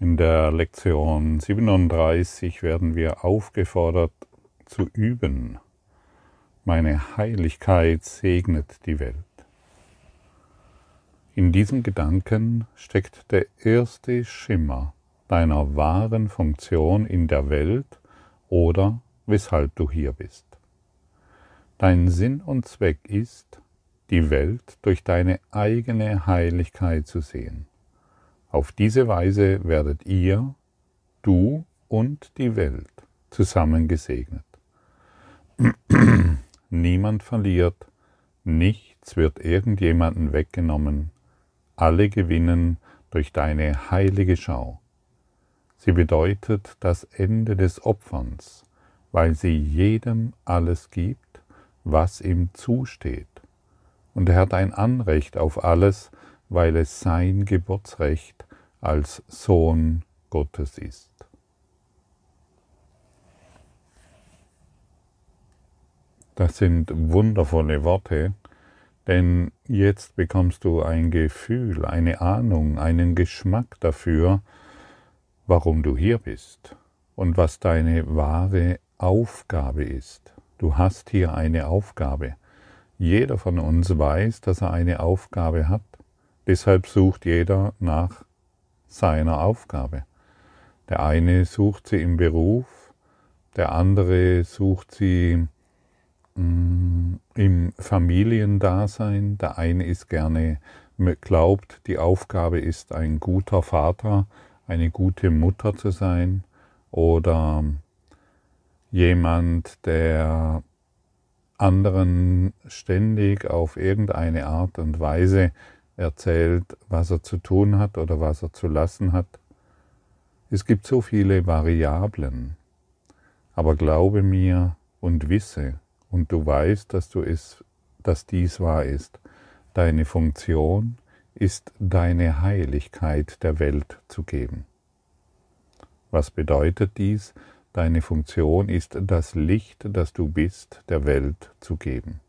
In der Lektion 37 werden wir aufgefordert zu üben. Meine Heiligkeit segnet die Welt. In diesem Gedanken steckt der erste Schimmer deiner wahren Funktion in der Welt oder weshalb du hier bist. Dein Sinn und Zweck ist, die Welt durch deine eigene Heiligkeit zu sehen. Auf diese Weise werdet ihr, du und die Welt zusammen gesegnet. Niemand verliert, nichts wird irgendjemanden weggenommen, alle gewinnen durch deine heilige Schau. Sie bedeutet das Ende des Opferns, weil sie jedem alles gibt, was ihm zusteht. Und er hat ein Anrecht auf alles, weil es sein Geburtsrecht als Sohn Gottes ist. Das sind wundervolle Worte, denn jetzt bekommst du ein Gefühl, eine Ahnung, einen Geschmack dafür, warum du hier bist und was deine wahre Aufgabe ist. Du hast hier eine Aufgabe. Jeder von uns weiß, dass er eine Aufgabe hat. Deshalb sucht jeder nach seiner Aufgabe. Der eine sucht sie im Beruf, der andere sucht sie mm, im Familiendasein, der eine ist gerne, glaubt, die Aufgabe ist ein guter Vater, eine gute Mutter zu sein oder jemand, der anderen ständig auf irgendeine Art und Weise erzählt, was er zu tun hat oder was er zu lassen hat. Es gibt so viele Variablen, aber glaube mir und wisse, und du weißt, dass du es, dass dies wahr ist, deine Funktion ist deine Heiligkeit der Welt zu geben. Was bedeutet dies? Deine Funktion ist das Licht, das du bist, der Welt zu geben.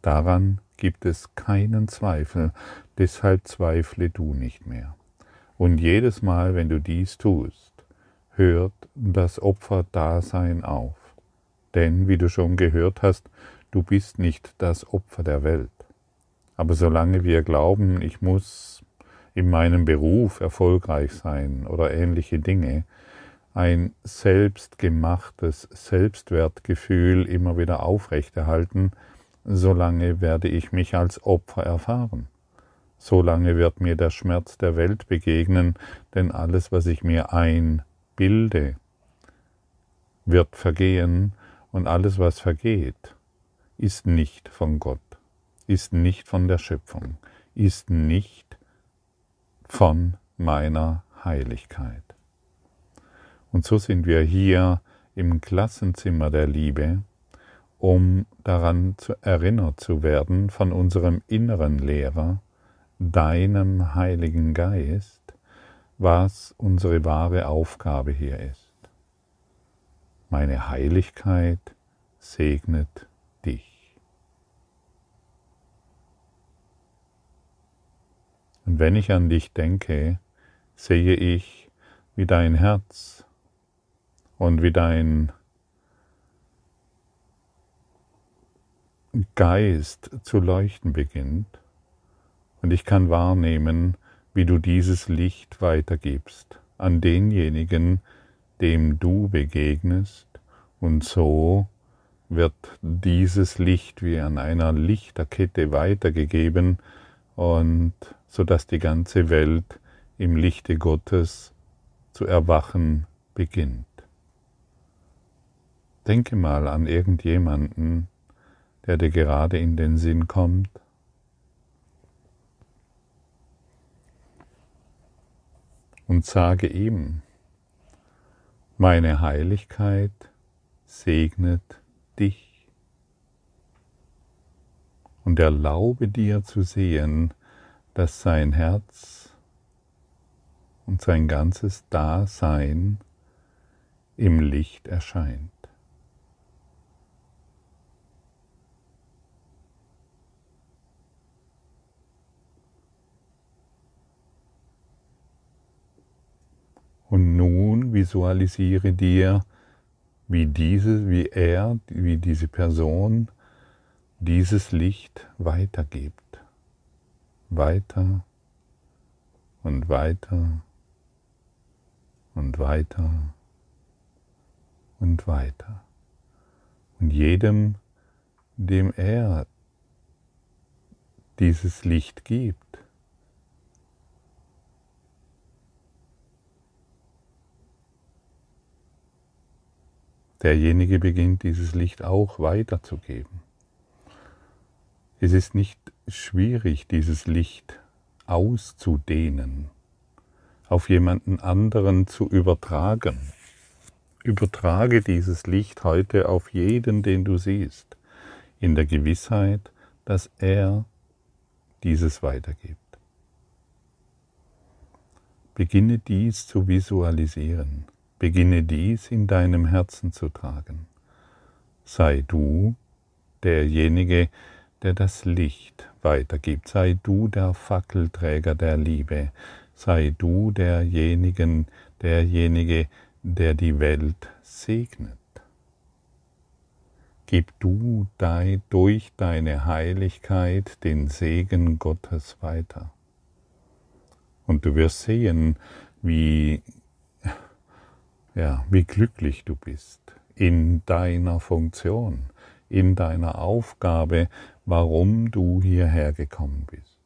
Daran gibt es keinen Zweifel, deshalb zweifle du nicht mehr. Und jedes Mal, wenn du dies tust, hört das Opferdasein auf. Denn, wie du schon gehört hast, du bist nicht das Opfer der Welt. Aber solange wir glauben, ich muss in meinem Beruf erfolgreich sein oder ähnliche Dinge, ein selbstgemachtes Selbstwertgefühl immer wieder aufrechterhalten, solange werde ich mich als Opfer erfahren. Solange wird mir der Schmerz der Welt begegnen, denn alles, was ich mir einbilde, wird vergehen und alles, was vergeht, ist nicht von Gott, ist nicht von der Schöpfung, ist nicht von meiner Heiligkeit. Und so sind wir hier im Klassenzimmer der Liebe, um daran zu erinnert zu werden von unserem inneren Lehrer, deinem Heiligen Geist, was unsere wahre Aufgabe hier ist. Meine Heiligkeit segnet dich. Und wenn ich an dich denke, sehe ich, wie dein Herz und wie dein Geist zu leuchten beginnt und ich kann wahrnehmen, wie du dieses Licht weitergibst an denjenigen, dem du begegnest und so wird dieses Licht wie an einer Lichterkette weitergegeben und so dass die ganze Welt im Lichte Gottes zu erwachen beginnt. Denke mal an irgendjemanden, der dir gerade in den Sinn kommt. Und sage ihm, meine Heiligkeit segnet dich und erlaube dir zu sehen, dass sein Herz und sein ganzes Dasein im Licht erscheint. Und nun visualisiere dir, wie diese, wie er, wie diese Person dieses Licht weitergibt. Weiter und weiter und weiter und weiter. Und jedem, dem er dieses Licht gibt, derjenige beginnt dieses Licht auch weiterzugeben. Es ist nicht schwierig, dieses Licht auszudehnen, auf jemanden anderen zu übertragen. Übertrage dieses Licht heute auf jeden, den du siehst, in der Gewissheit, dass er dieses weitergibt. Beginne dies zu visualisieren. Beginne dies in deinem Herzen zu tragen. Sei du derjenige, der das Licht weitergibt. Sei du der Fackelträger der Liebe. Sei du derjenigen, derjenige, der die Welt segnet. Gib du durch deine Heiligkeit den Segen Gottes weiter. Und du wirst sehen, wie ja, wie glücklich du bist in deiner Funktion, in deiner Aufgabe, warum du hierher gekommen bist.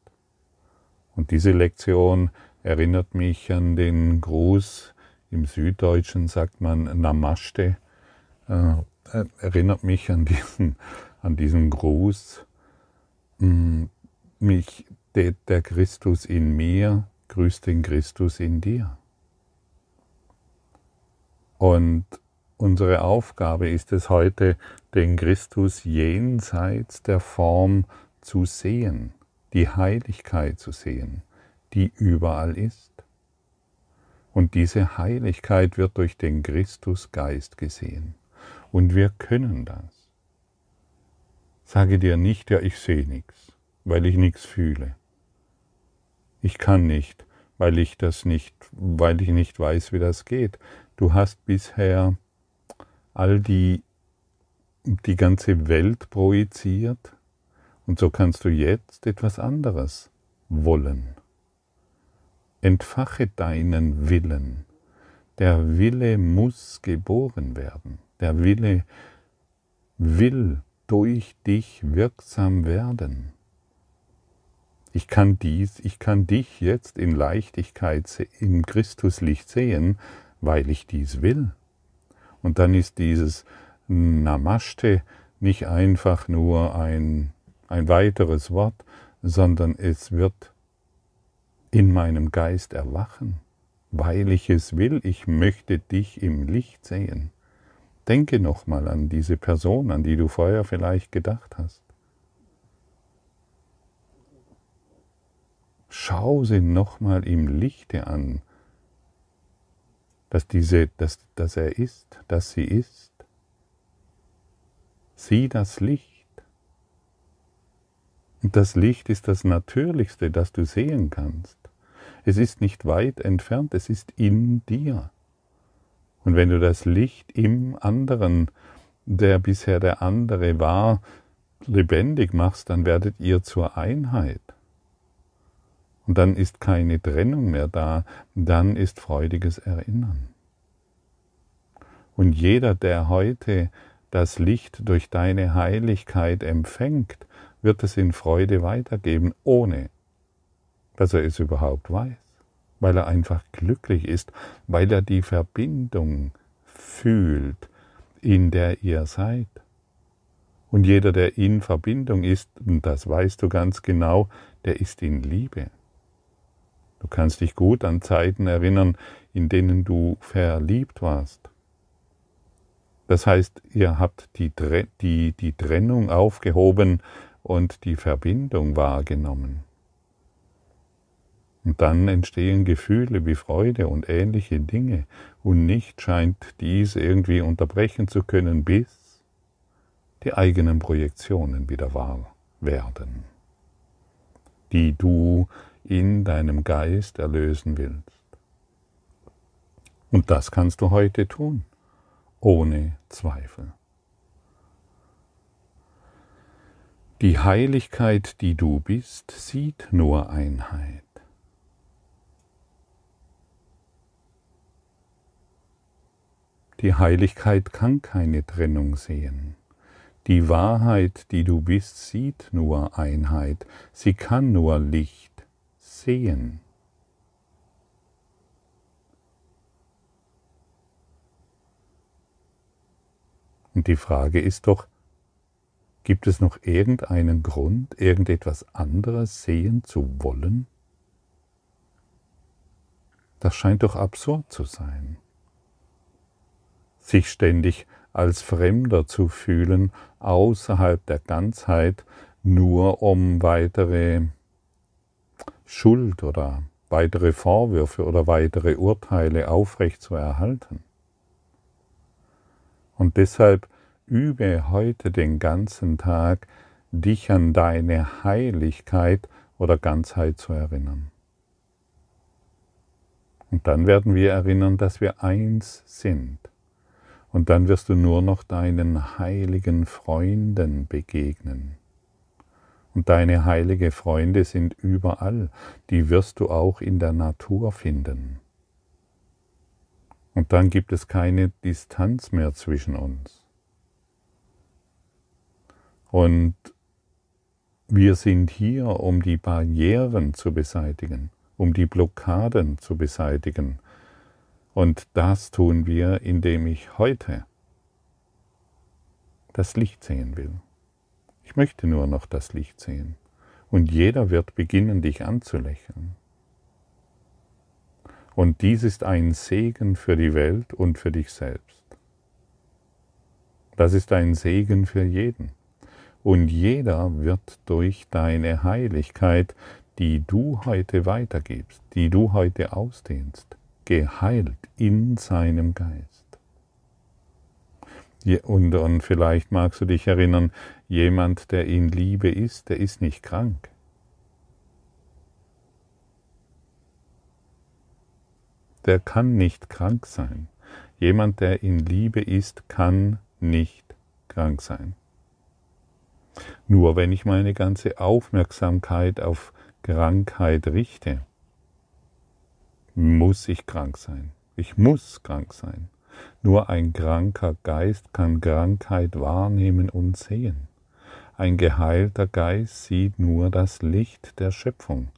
Und diese Lektion erinnert mich an den Gruß, im Süddeutschen sagt man Namaste, äh, erinnert mich an diesen, an diesen Gruß, mm, mich, der Christus in mir grüßt den Christus in dir. Und unsere Aufgabe ist es heute, den Christus jenseits der Form zu sehen, die Heiligkeit zu sehen, die überall ist. Und diese Heiligkeit wird durch den Christusgeist gesehen. Und wir können das. Sage dir nicht, ja, ich sehe nichts, weil ich nichts fühle. Ich kann nicht, weil ich das nicht, weil ich nicht weiß, wie das geht. Du hast bisher all die, die ganze Welt projiziert und so kannst du jetzt etwas anderes wollen. Entfache deinen Willen. Der Wille muss geboren werden. Der Wille will durch dich wirksam werden. Ich kann dies, ich kann dich jetzt in Leichtigkeit im Christuslicht sehen, weil ich dies will. Und dann ist dieses Namaste nicht einfach nur ein, ein weiteres Wort, sondern es wird in meinem Geist erwachen, weil ich es will, ich möchte dich im Licht sehen. Denke nochmal an diese Person, an die du vorher vielleicht gedacht hast. Schau sie nochmal im Lichte an, dass, diese, dass, dass er ist, dass sie ist. Sieh das Licht. Und das Licht ist das Natürlichste, das du sehen kannst. Es ist nicht weit entfernt, es ist in dir. Und wenn du das Licht im anderen, der bisher der andere war, lebendig machst, dann werdet ihr zur Einheit. Und dann ist keine Trennung mehr da, dann ist freudiges Erinnern. Und jeder, der heute das Licht durch deine Heiligkeit empfängt, wird es in Freude weitergeben, ohne dass er es überhaupt weiß, weil er einfach glücklich ist, weil er die Verbindung fühlt, in der ihr seid. Und jeder, der in Verbindung ist, und das weißt du ganz genau, der ist in Liebe. Du kannst dich gut an Zeiten erinnern, in denen du verliebt warst. Das heißt, ihr habt die, die, die Trennung aufgehoben und die Verbindung wahrgenommen. Und dann entstehen Gefühle wie Freude und ähnliche Dinge, und nicht scheint dies irgendwie unterbrechen zu können, bis die eigenen Projektionen wieder wahr werden, die du in deinem Geist erlösen willst. Und das kannst du heute tun, ohne Zweifel. Die Heiligkeit, die du bist, sieht nur Einheit. Die Heiligkeit kann keine Trennung sehen. Die Wahrheit, die du bist, sieht nur Einheit. Sie kann nur Licht sehen. Und die Frage ist doch, gibt es noch irgendeinen Grund, irgendetwas anderes sehen zu wollen? Das scheint doch absurd zu sein sich ständig als Fremder zu fühlen, außerhalb der Ganzheit, nur um weitere Schuld oder weitere Vorwürfe oder weitere Urteile aufrecht zu erhalten. Und deshalb übe heute den ganzen Tag, dich an deine Heiligkeit oder Ganzheit zu erinnern. Und dann werden wir erinnern, dass wir eins sind und dann wirst du nur noch deinen heiligen Freunden begegnen. Und deine heilige Freunde sind überall, die wirst du auch in der Natur finden. Und dann gibt es keine Distanz mehr zwischen uns. Und wir sind hier, um die Barrieren zu beseitigen, um die Blockaden zu beseitigen, und das tun wir, indem ich heute das Licht sehen will. Ich möchte nur noch das Licht sehen. Und jeder wird beginnen, dich anzulächeln. Und dies ist ein Segen für die Welt und für dich selbst. Das ist ein Segen für jeden. Und jeder wird durch deine Heiligkeit, die du heute weitergibst, die du heute ausdehnst, geheilt in seinem Geist. Und, und vielleicht magst du dich erinnern, jemand, der in Liebe ist, der ist nicht krank. Der kann nicht krank sein. Jemand, der in Liebe ist, kann nicht krank sein. Nur wenn ich meine ganze Aufmerksamkeit auf Krankheit richte, muss ich krank sein. Ich muss krank sein. Nur ein kranker Geist kann Krankheit wahrnehmen und sehen. Ein geheilter Geist sieht nur das Licht der Schöpfung,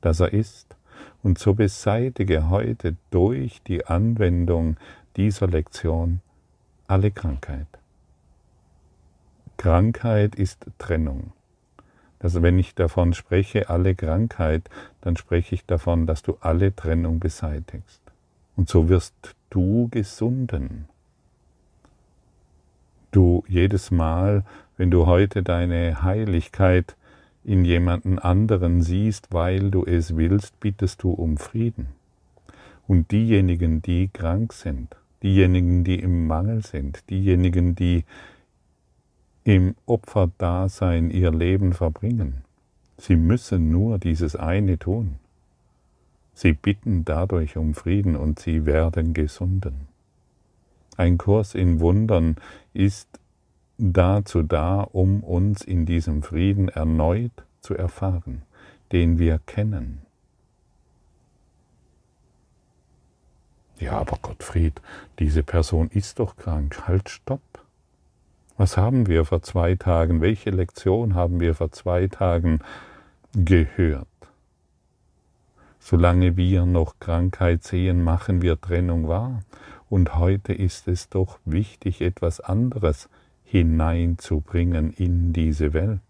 das er ist, und so beseitige heute durch die Anwendung dieser Lektion alle Krankheit. Krankheit ist Trennung. Also wenn ich davon spreche, alle Krankheit, dann spreche ich davon, dass du alle Trennung beseitigst. Und so wirst du gesunden. Du jedes Mal, wenn du heute deine Heiligkeit in jemanden anderen siehst, weil du es willst, bittest du um Frieden. Und diejenigen, die krank sind, diejenigen, die im Mangel sind, diejenigen, die im Opferdasein ihr Leben verbringen. Sie müssen nur dieses eine tun. Sie bitten dadurch um Frieden und sie werden gesunden. Ein Kurs in Wundern ist dazu da, um uns in diesem Frieden erneut zu erfahren, den wir kennen. Ja, aber Gottfried, diese Person ist doch krank. Halt, stopp. Was haben wir vor zwei Tagen? Welche Lektion haben wir vor zwei Tagen gehört? Solange wir noch Krankheit sehen, machen wir Trennung wahr. Und heute ist es doch wichtig, etwas anderes hineinzubringen in diese Welt.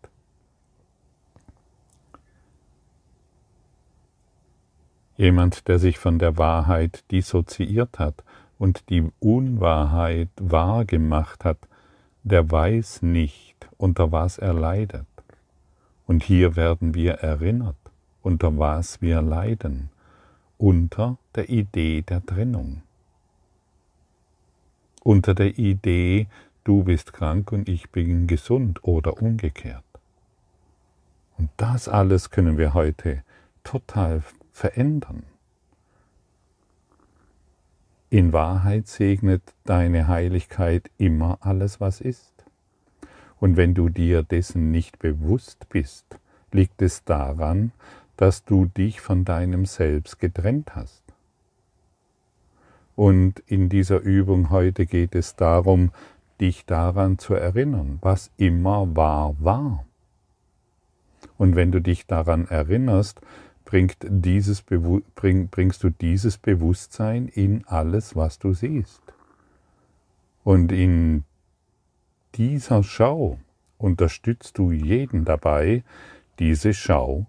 Jemand, der sich von der Wahrheit dissoziiert hat und die Unwahrheit wahrgemacht hat, der weiß nicht, unter was er leidet. Und hier werden wir erinnert, unter was wir leiden, unter der Idee der Trennung, unter der Idee, du bist krank und ich bin gesund oder umgekehrt. Und das alles können wir heute total verändern. In Wahrheit segnet deine Heiligkeit immer alles, was ist. Und wenn du dir dessen nicht bewusst bist, liegt es daran, dass du dich von deinem Selbst getrennt hast. Und in dieser Übung heute geht es darum, dich daran zu erinnern, was immer war, war. Und wenn du dich daran erinnerst, dieses bring, bringst du dieses Bewusstsein in alles, was du siehst. Und in dieser Schau unterstützt du jeden dabei, diese Schau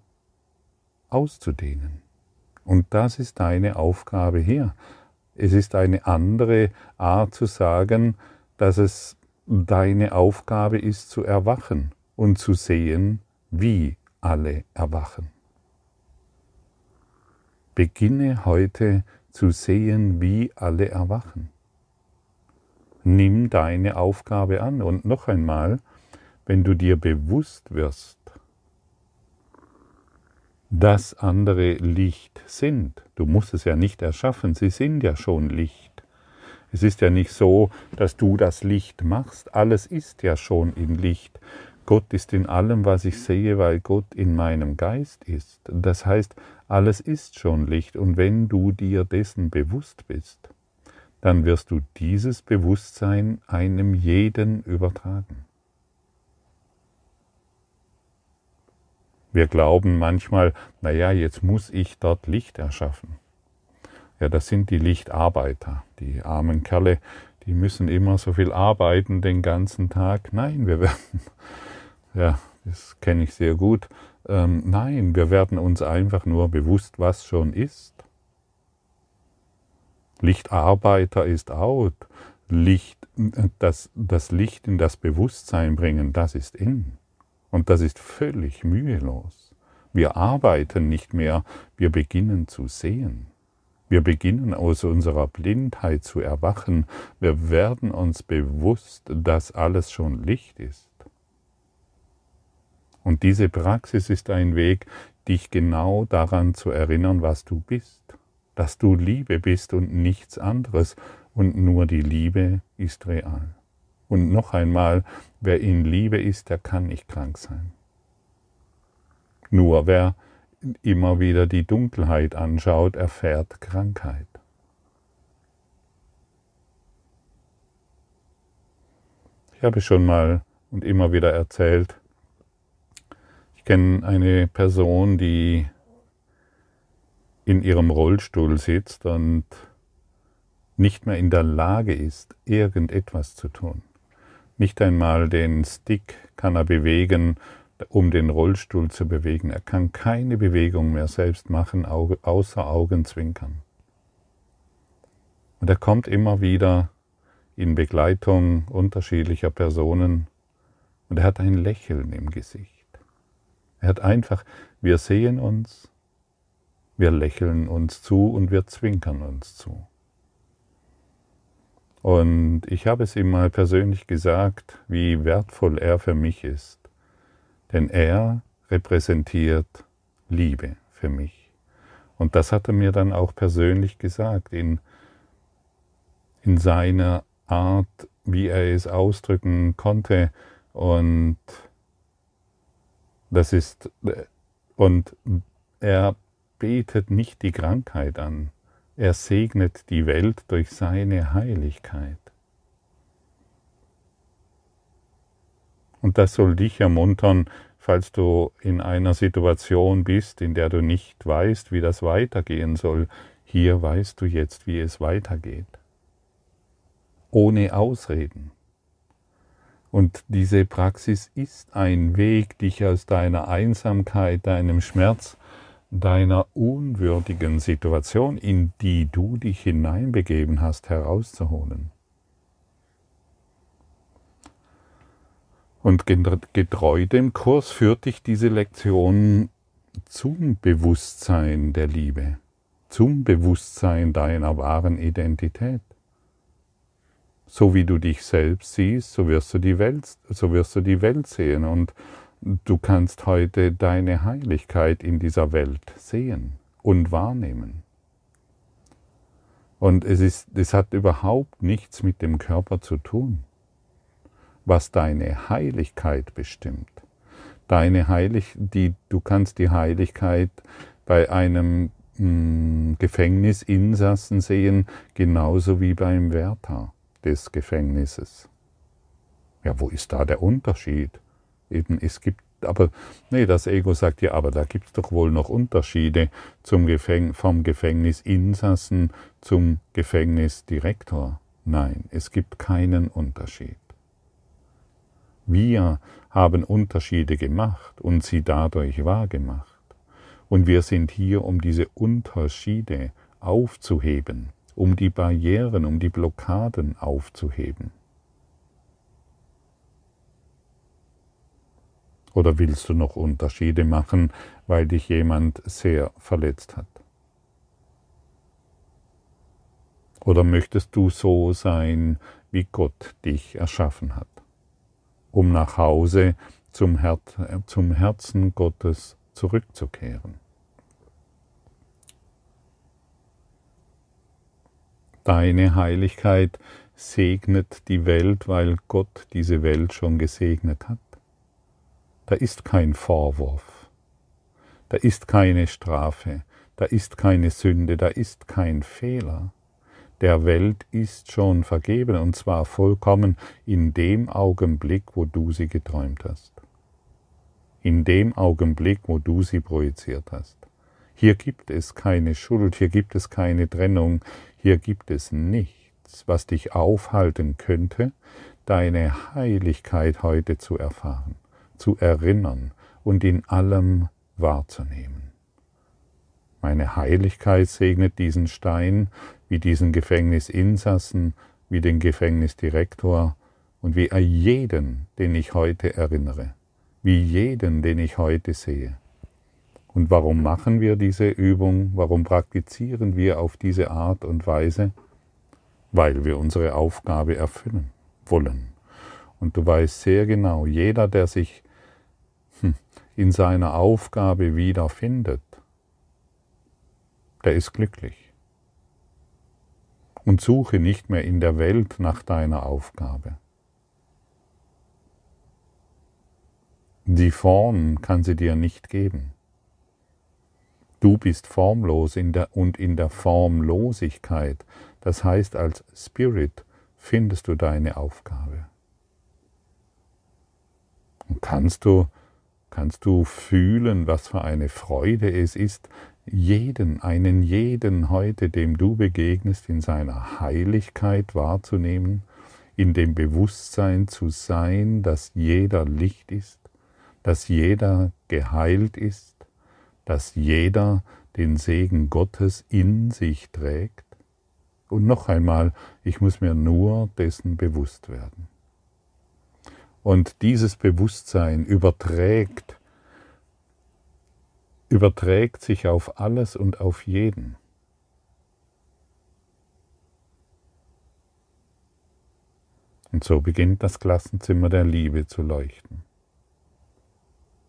auszudehnen. Und das ist deine Aufgabe hier. Es ist eine andere Art zu sagen, dass es deine Aufgabe ist zu erwachen und zu sehen, wie alle erwachen. Beginne heute zu sehen, wie alle erwachen. Nimm deine Aufgabe an und noch einmal, wenn du dir bewusst wirst, dass andere Licht sind. Du musst es ja nicht erschaffen, sie sind ja schon Licht. Es ist ja nicht so, dass du das Licht machst, alles ist ja schon in Licht. Gott ist in allem, was ich sehe, weil Gott in meinem Geist ist. Das heißt, alles ist schon Licht und wenn du dir dessen bewusst bist, dann wirst du dieses Bewusstsein einem jeden übertragen. Wir glauben manchmal, naja, jetzt muss ich dort Licht erschaffen. Ja, das sind die Lichtarbeiter, die armen Kerle, die müssen immer so viel arbeiten den ganzen Tag. Nein, wir werden, ja, das kenne ich sehr gut. Ähm, nein, wir werden uns einfach nur bewusst, was schon ist. Lichtarbeiter ist out. Licht, das, das Licht in das Bewusstsein bringen, das ist in. Und das ist völlig mühelos. Wir arbeiten nicht mehr, wir beginnen zu sehen. Wir beginnen aus unserer Blindheit zu erwachen. Wir werden uns bewusst, dass alles schon Licht ist. Und diese Praxis ist ein Weg, dich genau daran zu erinnern, was du bist. Dass du Liebe bist und nichts anderes. Und nur die Liebe ist real. Und noch einmal, wer in Liebe ist, der kann nicht krank sein. Nur wer immer wieder die Dunkelheit anschaut, erfährt Krankheit. Ich habe schon mal und immer wieder erzählt, ich kenne eine Person, die in ihrem Rollstuhl sitzt und nicht mehr in der Lage ist, irgendetwas zu tun. Nicht einmal den Stick kann er bewegen, um den Rollstuhl zu bewegen. Er kann keine Bewegung mehr selbst machen, außer Augenzwinkern. Und er kommt immer wieder in Begleitung unterschiedlicher Personen und er hat ein Lächeln im Gesicht. Er hat einfach, wir sehen uns, wir lächeln uns zu und wir zwinkern uns zu. Und ich habe es ihm mal persönlich gesagt, wie wertvoll er für mich ist. Denn er repräsentiert Liebe für mich. Und das hat er mir dann auch persönlich gesagt, in, in seiner Art, wie er es ausdrücken konnte. Und das ist, und er betet nicht die Krankheit an, er segnet die Welt durch seine Heiligkeit. Und das soll dich ermuntern, falls du in einer Situation bist, in der du nicht weißt, wie das weitergehen soll. Hier weißt du jetzt, wie es weitergeht. Ohne Ausreden. Und diese Praxis ist ein Weg, dich aus deiner Einsamkeit, deinem Schmerz, deiner unwürdigen Situation, in die du dich hineinbegeben hast, herauszuholen. Und getreu dem Kurs führt dich diese Lektion zum Bewusstsein der Liebe, zum Bewusstsein deiner wahren Identität. So wie du dich selbst siehst, so wirst du die Welt, so wirst du die Welt sehen und Du kannst heute deine Heiligkeit in dieser Welt sehen und wahrnehmen. Und es, ist, es hat überhaupt nichts mit dem Körper zu tun, was deine Heiligkeit bestimmt. Deine Heilig, die, du kannst die Heiligkeit bei einem mh, hm, Gefängnisinsassen sehen, genauso wie beim Wärter des Gefängnisses. Ja, wo ist da der Unterschied? Eben, es gibt aber nee, das Ego sagt ja, aber da gibt es doch wohl noch Unterschiede zum Gefäng vom Gefängnisinsassen zum Gefängnisdirektor. Nein, es gibt keinen Unterschied. Wir haben Unterschiede gemacht und sie dadurch wahrgemacht. Und wir sind hier, um diese Unterschiede aufzuheben, um die Barrieren, um die Blockaden aufzuheben. Oder willst du noch Unterschiede machen, weil dich jemand sehr verletzt hat? Oder möchtest du so sein, wie Gott dich erschaffen hat, um nach Hause zum, Her zum Herzen Gottes zurückzukehren? Deine Heiligkeit segnet die Welt, weil Gott diese Welt schon gesegnet hat. Da ist kein Vorwurf, da ist keine Strafe, da ist keine Sünde, da ist kein Fehler. Der Welt ist schon vergeben und zwar vollkommen in dem Augenblick, wo du sie geträumt hast. In dem Augenblick, wo du sie projiziert hast. Hier gibt es keine Schuld, hier gibt es keine Trennung, hier gibt es nichts, was dich aufhalten könnte, deine Heiligkeit heute zu erfahren zu erinnern und in allem wahrzunehmen. Meine Heiligkeit segnet diesen Stein wie diesen Gefängnisinsassen, wie den Gefängnisdirektor und wie jeden, den ich heute erinnere, wie jeden, den ich heute sehe. Und warum machen wir diese Übung? Warum praktizieren wir auf diese Art und Weise? Weil wir unsere Aufgabe erfüllen wollen. Und du weißt sehr genau, jeder, der sich in seiner Aufgabe wiederfindet, der ist glücklich. Und suche nicht mehr in der Welt nach deiner Aufgabe. Die Form kann sie dir nicht geben. Du bist formlos in der, und in der Formlosigkeit, das heißt als Spirit, findest du deine Aufgabe. Und kannst du kannst du fühlen, was für eine Freude es ist, jeden, einen jeden heute, dem du begegnest, in seiner Heiligkeit wahrzunehmen, in dem Bewusstsein zu sein, dass jeder Licht ist, dass jeder geheilt ist, dass jeder den Segen Gottes in sich trägt. Und noch einmal, ich muss mir nur dessen bewusst werden. Und dieses Bewusstsein überträgt, überträgt sich auf alles und auf jeden. Und so beginnt das Klassenzimmer der Liebe zu leuchten.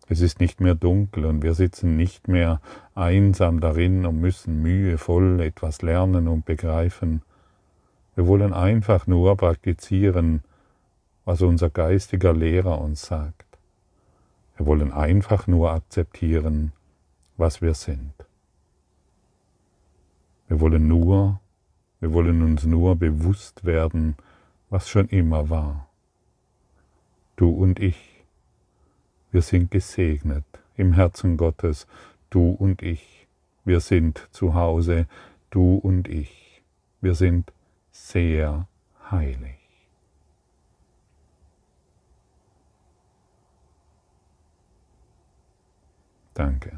Es ist nicht mehr dunkel und wir sitzen nicht mehr einsam darin und müssen mühevoll etwas lernen und begreifen. Wir wollen einfach nur praktizieren, was unser geistiger Lehrer uns sagt. Wir wollen einfach nur akzeptieren, was wir sind. Wir wollen nur, wir wollen uns nur bewusst werden, was schon immer war. Du und ich, wir sind gesegnet im Herzen Gottes, du und ich, wir sind zu Hause, du und ich, wir sind sehr heilig. Danke.